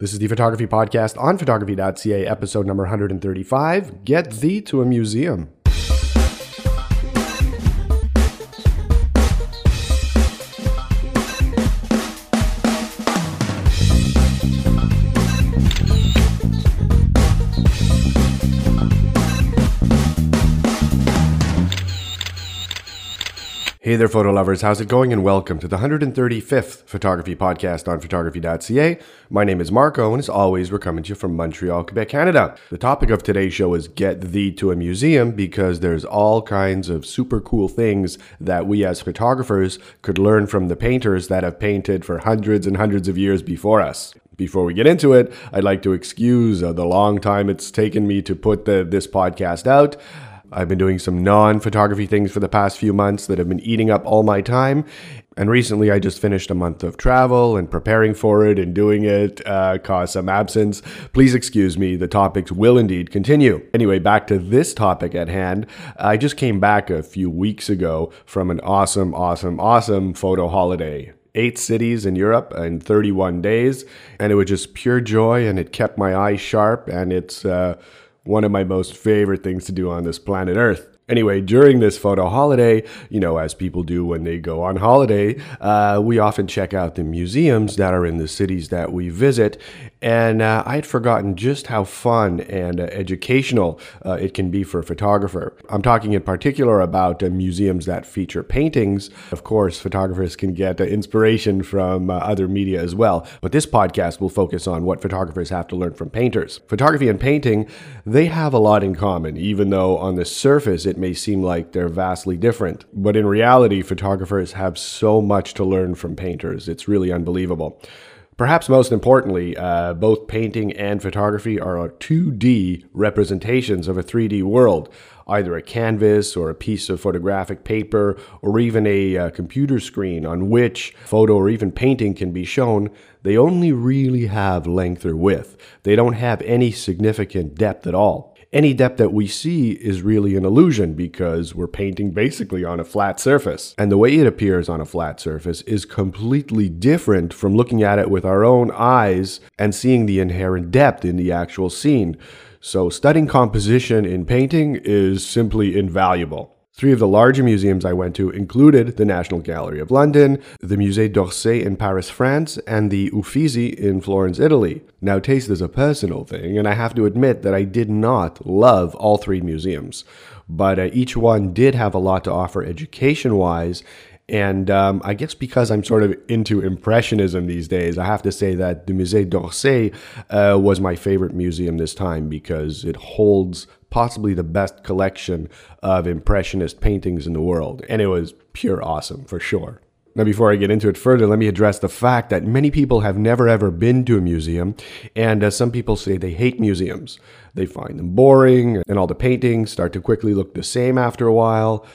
This is the Photography Podcast on photography.ca, episode number 135 Get Thee to a Museum. Hey there, photo lovers. How's it going? And welcome to the 135th Photography Podcast on photography.ca. My name is Marco, and as always, we're coming to you from Montreal, Quebec, Canada. The topic of today's show is Get Thee to a Museum because there's all kinds of super cool things that we as photographers could learn from the painters that have painted for hundreds and hundreds of years before us. Before we get into it, I'd like to excuse uh, the long time it's taken me to put the, this podcast out. I've been doing some non photography things for the past few months that have been eating up all my time. And recently, I just finished a month of travel and preparing for it and doing it uh, caused some absence. Please excuse me, the topics will indeed continue. Anyway, back to this topic at hand. I just came back a few weeks ago from an awesome, awesome, awesome photo holiday eight cities in Europe in 31 days, and it was just pure joy, and it kept my eyes sharp, and it's uh, one of my most favorite things to do on this planet Earth. Anyway, during this photo holiday, you know, as people do when they go on holiday, uh, we often check out the museums that are in the cities that we visit. And uh, I had forgotten just how fun and uh, educational uh, it can be for a photographer. I'm talking in particular about uh, museums that feature paintings. Of course, photographers can get uh, inspiration from other media as well. But this podcast will focus on what photographers have to learn from painters. Photography and painting, they have a lot in common, even though on the surface it may seem like they're vastly different. But in reality, photographers have so much to learn from painters. It's really unbelievable. Perhaps most importantly, uh, both painting and photography are 2D representations of a 3D world, either a canvas or a piece of photographic paper or even a uh, computer screen on which photo or even painting can be shown. They only really have length or width. They don't have any significant depth at all any depth that we see is really an illusion because we're painting basically on a flat surface. And the way it appears on a flat surface is completely different from looking at it with our own eyes and seeing the inherent depth in the actual scene. So, studying composition in painting is simply invaluable. Three of the larger museums I went to included the National Gallery of London, the Musée d'Orsay in Paris, France, and the Uffizi in Florence, Italy. Now, taste is a personal thing, and I have to admit that I did not love all three museums, but uh, each one did have a lot to offer education wise. And um, I guess because I'm sort of into Impressionism these days, I have to say that the Musée d'Orsay uh, was my favorite museum this time because it holds possibly the best collection of Impressionist paintings in the world. And it was pure awesome for sure. Now, before I get into it further, let me address the fact that many people have never ever been to a museum, and uh, some people say they hate museums. They find them boring, and all the paintings start to quickly look the same after a while.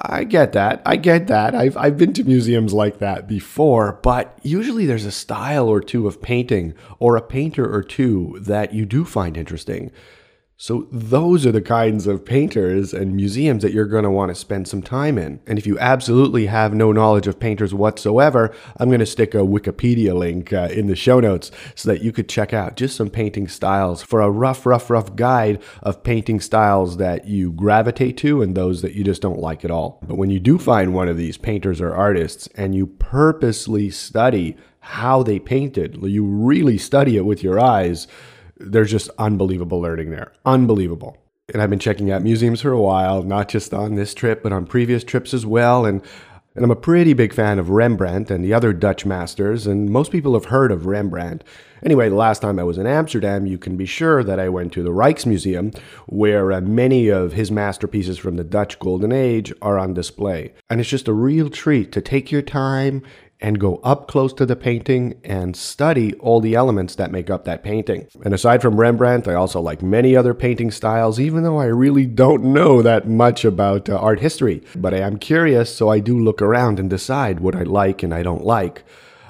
I get that. I get that. I've, I've been to museums like that before, but usually there's a style or two of painting or a painter or two that you do find interesting. So, those are the kinds of painters and museums that you're going to want to spend some time in. And if you absolutely have no knowledge of painters whatsoever, I'm going to stick a Wikipedia link uh, in the show notes so that you could check out just some painting styles for a rough, rough, rough guide of painting styles that you gravitate to and those that you just don't like at all. But when you do find one of these painters or artists and you purposely study how they painted, you really study it with your eyes there's just unbelievable learning there. Unbelievable. And I've been checking out museums for a while, not just on this trip, but on previous trips as well. And and I'm a pretty big fan of Rembrandt and the other Dutch masters, and most people have heard of Rembrandt. Anyway, the last time I was in Amsterdam, you can be sure that I went to the Rijksmuseum, where uh, many of his masterpieces from the Dutch Golden Age are on display. And it's just a real treat to take your time and go up close to the painting and study all the elements that make up that painting. And aside from Rembrandt, I also like many other painting styles, even though I really don't know that much about uh, art history. But I am curious, so I do look around and decide what I like and I don't like.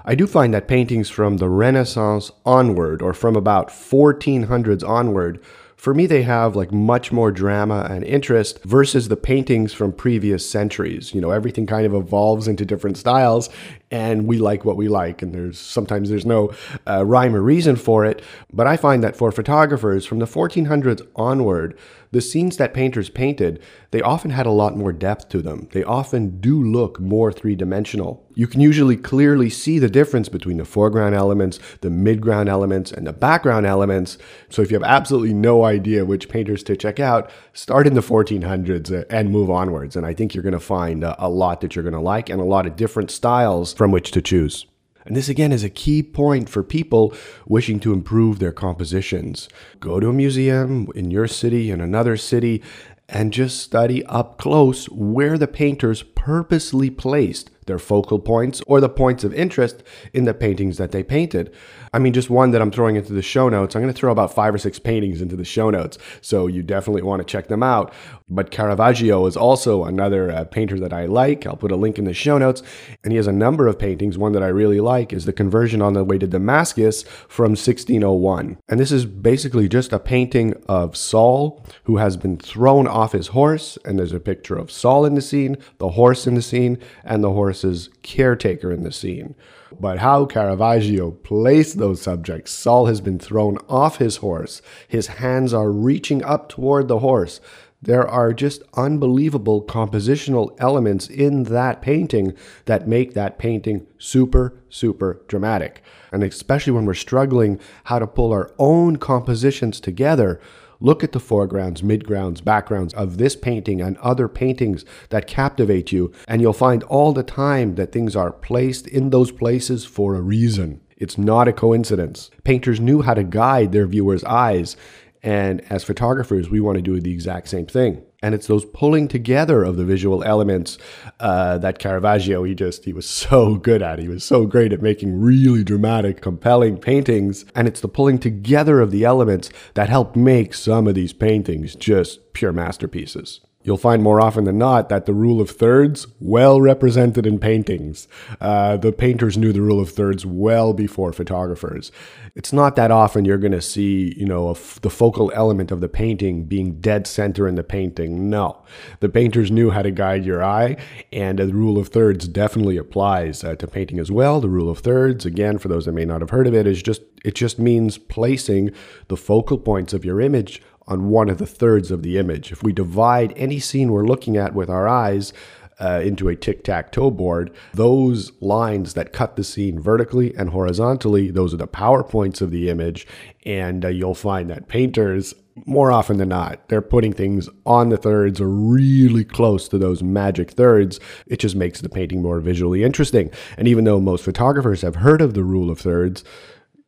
I do find that paintings from the Renaissance onward, or from about 1400s onward, for me, they have like much more drama and interest versus the paintings from previous centuries. You know, everything kind of evolves into different styles. And we like what we like and there's sometimes there's no uh, rhyme or reason for it but i find that for photographers from the 1400s onward the scenes that painters painted, they often had a lot more depth to them. They often do look more three dimensional. You can usually clearly see the difference between the foreground elements, the midground elements, and the background elements. So if you have absolutely no idea which painters to check out, start in the 1400s and move onwards. And I think you're going to find a lot that you're going to like and a lot of different styles from which to choose. And this again is a key point for people wishing to improve their compositions. Go to a museum in your city, in another city, and just study up close where the painters purposely placed their focal points or the points of interest in the paintings that they painted. I mean, just one that I'm throwing into the show notes. I'm going to throw about five or six paintings into the show notes, so you definitely want to check them out. But Caravaggio is also another uh, painter that I like. I'll put a link in the show notes. And he has a number of paintings. One that I really like is The Conversion on the Way to Damascus from 1601. And this is basically just a painting of Saul who has been thrown off his horse. And there's a picture of Saul in the scene, the horse in the scene, and the horse's caretaker in the scene. But how Caravaggio placed those subjects. Saul has been thrown off his horse. His hands are reaching up toward the horse. There are just unbelievable compositional elements in that painting that make that painting super, super dramatic. And especially when we're struggling how to pull our own compositions together, Look at the foregrounds, midgrounds, backgrounds of this painting and other paintings that captivate you, and you'll find all the time that things are placed in those places for a reason. It's not a coincidence. Painters knew how to guide their viewers' eyes, and as photographers, we want to do the exact same thing and it's those pulling together of the visual elements uh, that Caravaggio he just he was so good at. He was so great at making really dramatic, compelling paintings, and it's the pulling together of the elements that help make some of these paintings just pure masterpieces. You'll find more often than not that the rule of thirds well represented in paintings. Uh, the painters knew the rule of thirds well before photographers. It's not that often you're going to see, you know, the focal element of the painting being dead center in the painting. No, the painters knew how to guide your eye, and the rule of thirds definitely applies uh, to painting as well. The rule of thirds, again, for those that may not have heard of it, is just it just means placing the focal points of your image on one of the thirds of the image. If we divide any scene we're looking at with our eyes uh, into a tic tac toe board, those lines that cut the scene vertically and horizontally, those are the power points of the image. And uh, you'll find that painters, more often than not, they're putting things on the thirds or really close to those magic thirds. It just makes the painting more visually interesting. And even though most photographers have heard of the rule of thirds,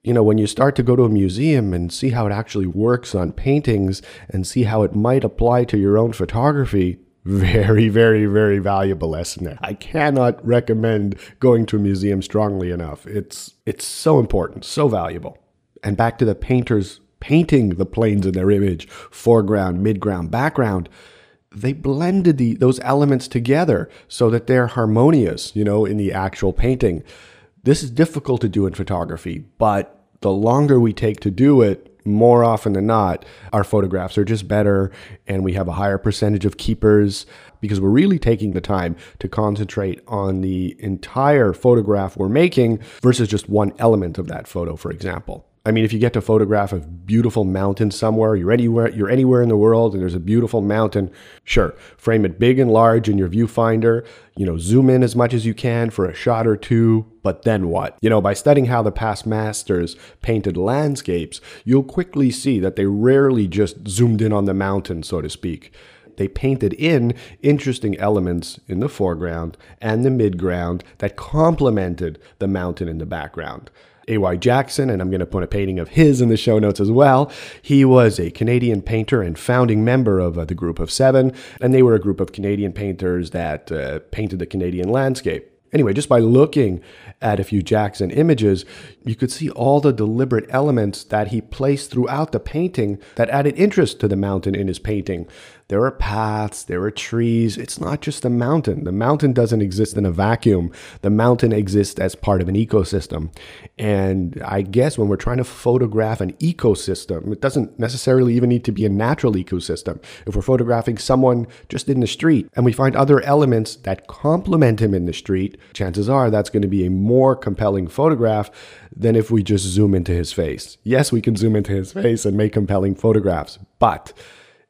you know, when you start to go to a museum and see how it actually works on paintings and see how it might apply to your own photography, very, very, very valuable lesson there. I cannot recommend going to a museum strongly enough. It's it's so important, so valuable. And back to the painters painting the planes in their image, foreground, midground, background. They blended the, those elements together so that they're harmonious, you know, in the actual painting. This is difficult to do in photography, but the longer we take to do it, more often than not, our photographs are just better and we have a higher percentage of keepers because we're really taking the time to concentrate on the entire photograph we're making versus just one element of that photo, for example. I mean, if you get to photograph a beautiful mountain somewhere, you're anywhere, you're anywhere in the world, and there's a beautiful mountain. Sure, frame it big and large in your viewfinder. You know, zoom in as much as you can for a shot or two. But then what? You know, by studying how the past masters painted landscapes, you'll quickly see that they rarely just zoomed in on the mountain, so to speak they painted in interesting elements in the foreground and the midground that complemented the mountain in the background. A.Y. Jackson, and I'm going to put a painting of his in the show notes as well. He was a Canadian painter and founding member of uh, the Group of Seven, and they were a group of Canadian painters that uh, painted the Canadian landscape. Anyway, just by looking at a few Jackson images, you could see all the deliberate elements that he placed throughout the painting that added interest to the mountain in his painting. There are paths, there are trees. It's not just a mountain. The mountain doesn't exist in a vacuum. The mountain exists as part of an ecosystem. And I guess when we're trying to photograph an ecosystem, it doesn't necessarily even need to be a natural ecosystem. If we're photographing someone just in the street and we find other elements that complement him in the street, chances are that's going to be a more compelling photograph than if we just zoom into his face. Yes, we can zoom into his face and make compelling photographs, but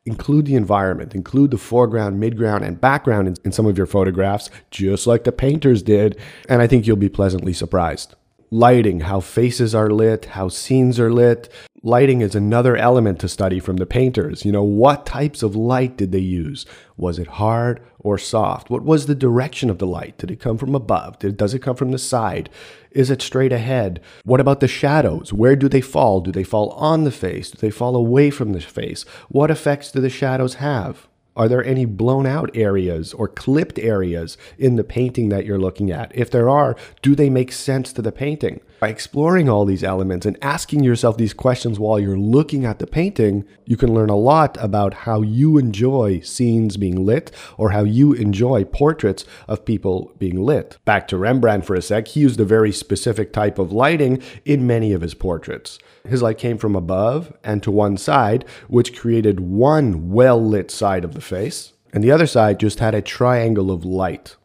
include the environment, include the foreground, midground, and background in, in, some of your photographs, just like the painters did, and I think you'll be pleasantly surprised. Lighting, how faces are lit, how scenes are lit. Lighting is another element to study from the painters. You know, what types of light did they use? Was it hard or soft? What was the direction of the light? Did it come from above? Did, does it come from the side? Is it straight ahead? What about the shadows? Where do they fall? Do they fall on the face? Do they fall away from the face? What effects do the shadows have? Are there any blown out areas or clipped areas in the painting that you're looking at? If there are, do they make sense to the painting? By exploring all these elements and asking yourself these questions while you're looking at the painting, you can learn a lot about how you enjoy scenes being lit or how you enjoy portraits of people being lit. Back to Rembrandt for a sec, he used a very specific type of lighting in many of his portraits. His light came from above and to one side, which created one well lit side of the face, and the other side just had a triangle of light.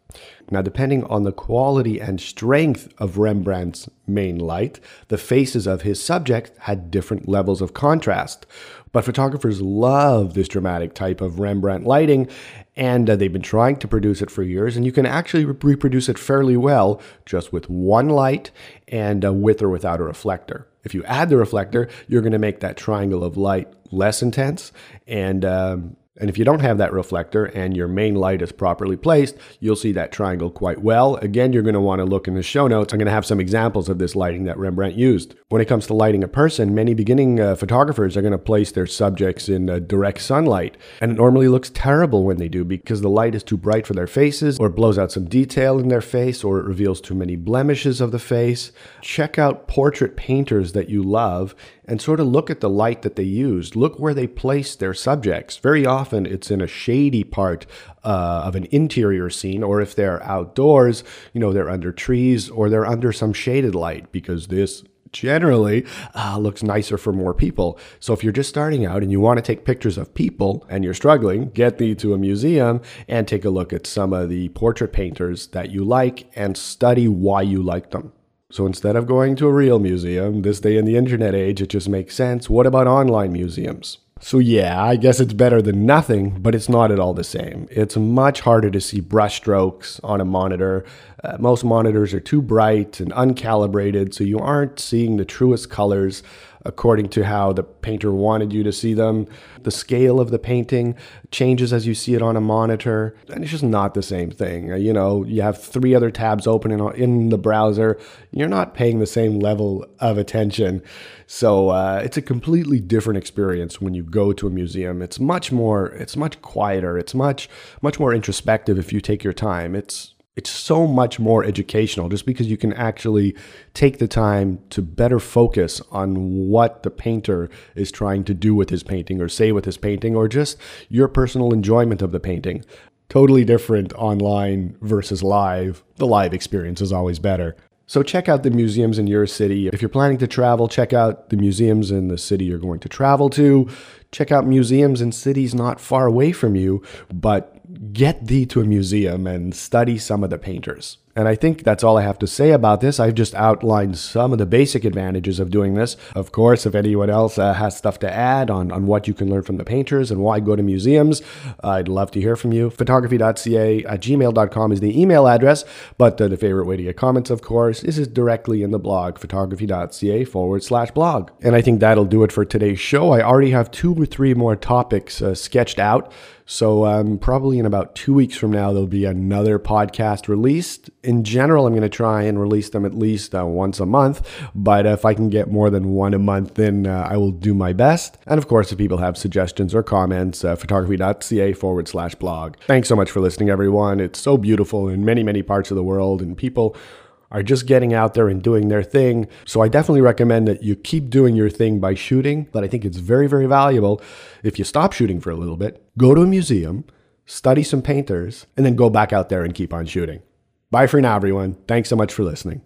Now, depending on the quality and strength of Rembrandt's main light, the faces of his subjects had different levels of contrast. But photographers love this dramatic type of Rembrandt lighting, and uh, they've been trying to produce it for years. And you can actually re- reproduce it fairly well just with one light and uh, with or without a reflector. If you add the reflector, you're going to make that triangle of light less intense and um, and if you don't have that reflector and your main light is properly placed, you'll see that triangle quite well. Again, you're going to want to look in the show notes. I'm going to have some examples of this lighting that Rembrandt used. When it comes to lighting a person, many beginning uh, photographers are going to place their subjects in uh, direct sunlight. And it normally looks terrible when they do because the light is too bright for their faces or blows out some detail in their face or it reveals too many blemishes of the face. Check out portrait painters that you love and sort of look at the light that they used. Look where they placed their subjects. Very often it's in a shady part uh, of an interior scene, or if they're outdoors, you know, they're under trees or they're under some shaded light because this generally uh, looks nicer for more people. So if you're just starting out and you want to take pictures of people and you're struggling, get thee to a museum and take a look at some of the portrait painters that you like and study why you like them. So instead of going to a real museum, this day in the internet age, it just makes sense. What about online museums? So, yeah, I guess it's better than nothing, but it's not at all the same. It's much harder to see brushstrokes on a monitor. Uh, most monitors are too bright and uncalibrated, so you aren't seeing the truest colors according to how the painter wanted you to see them. The scale of the painting changes as you see it on a monitor, and it's just not the same thing. Uh, you know, you have three other tabs open in, in the browser, you're not paying the same level of attention. So uh, it's a completely different experience when you go to a museum. It's much more, it's much quieter, it's much, much more introspective if you take your time. It's it's so much more educational just because you can actually take the time to better focus on what the painter is trying to do with his painting or say with his painting or just your personal enjoyment of the painting. Totally different online versus live. The live experience is always better. So check out the museums in your city. If you're planning to travel, check out the museums in the city you're going to travel to. Check out museums in cities not far away from you, but get thee to a museum and study some of the painters. And I think that's all I have to say about this. I've just outlined some of the basic advantages of doing this. Of course, if anyone else uh, has stuff to add on, on what you can learn from the painters and why go to museums, I'd love to hear from you. Photography.ca at gmail.com is the email address, but uh, the favorite way to get comments, of course, is directly in the blog, photography.ca forward slash blog. And I think that'll do it for today's show. I already have two or three more topics uh, sketched out. So, um, probably in about two weeks from now, there'll be another podcast released. In general, I'm going to try and release them at least uh, once a month. But if I can get more than one a month, then uh, I will do my best. And of course, if people have suggestions or comments, uh, photography.ca forward slash blog. Thanks so much for listening, everyone. It's so beautiful in many, many parts of the world, and people are just getting out there and doing their thing. So I definitely recommend that you keep doing your thing by shooting. But I think it's very, very valuable if you stop shooting for a little bit, go to a museum, study some painters, and then go back out there and keep on shooting. Bye for now, everyone. Thanks so much for listening.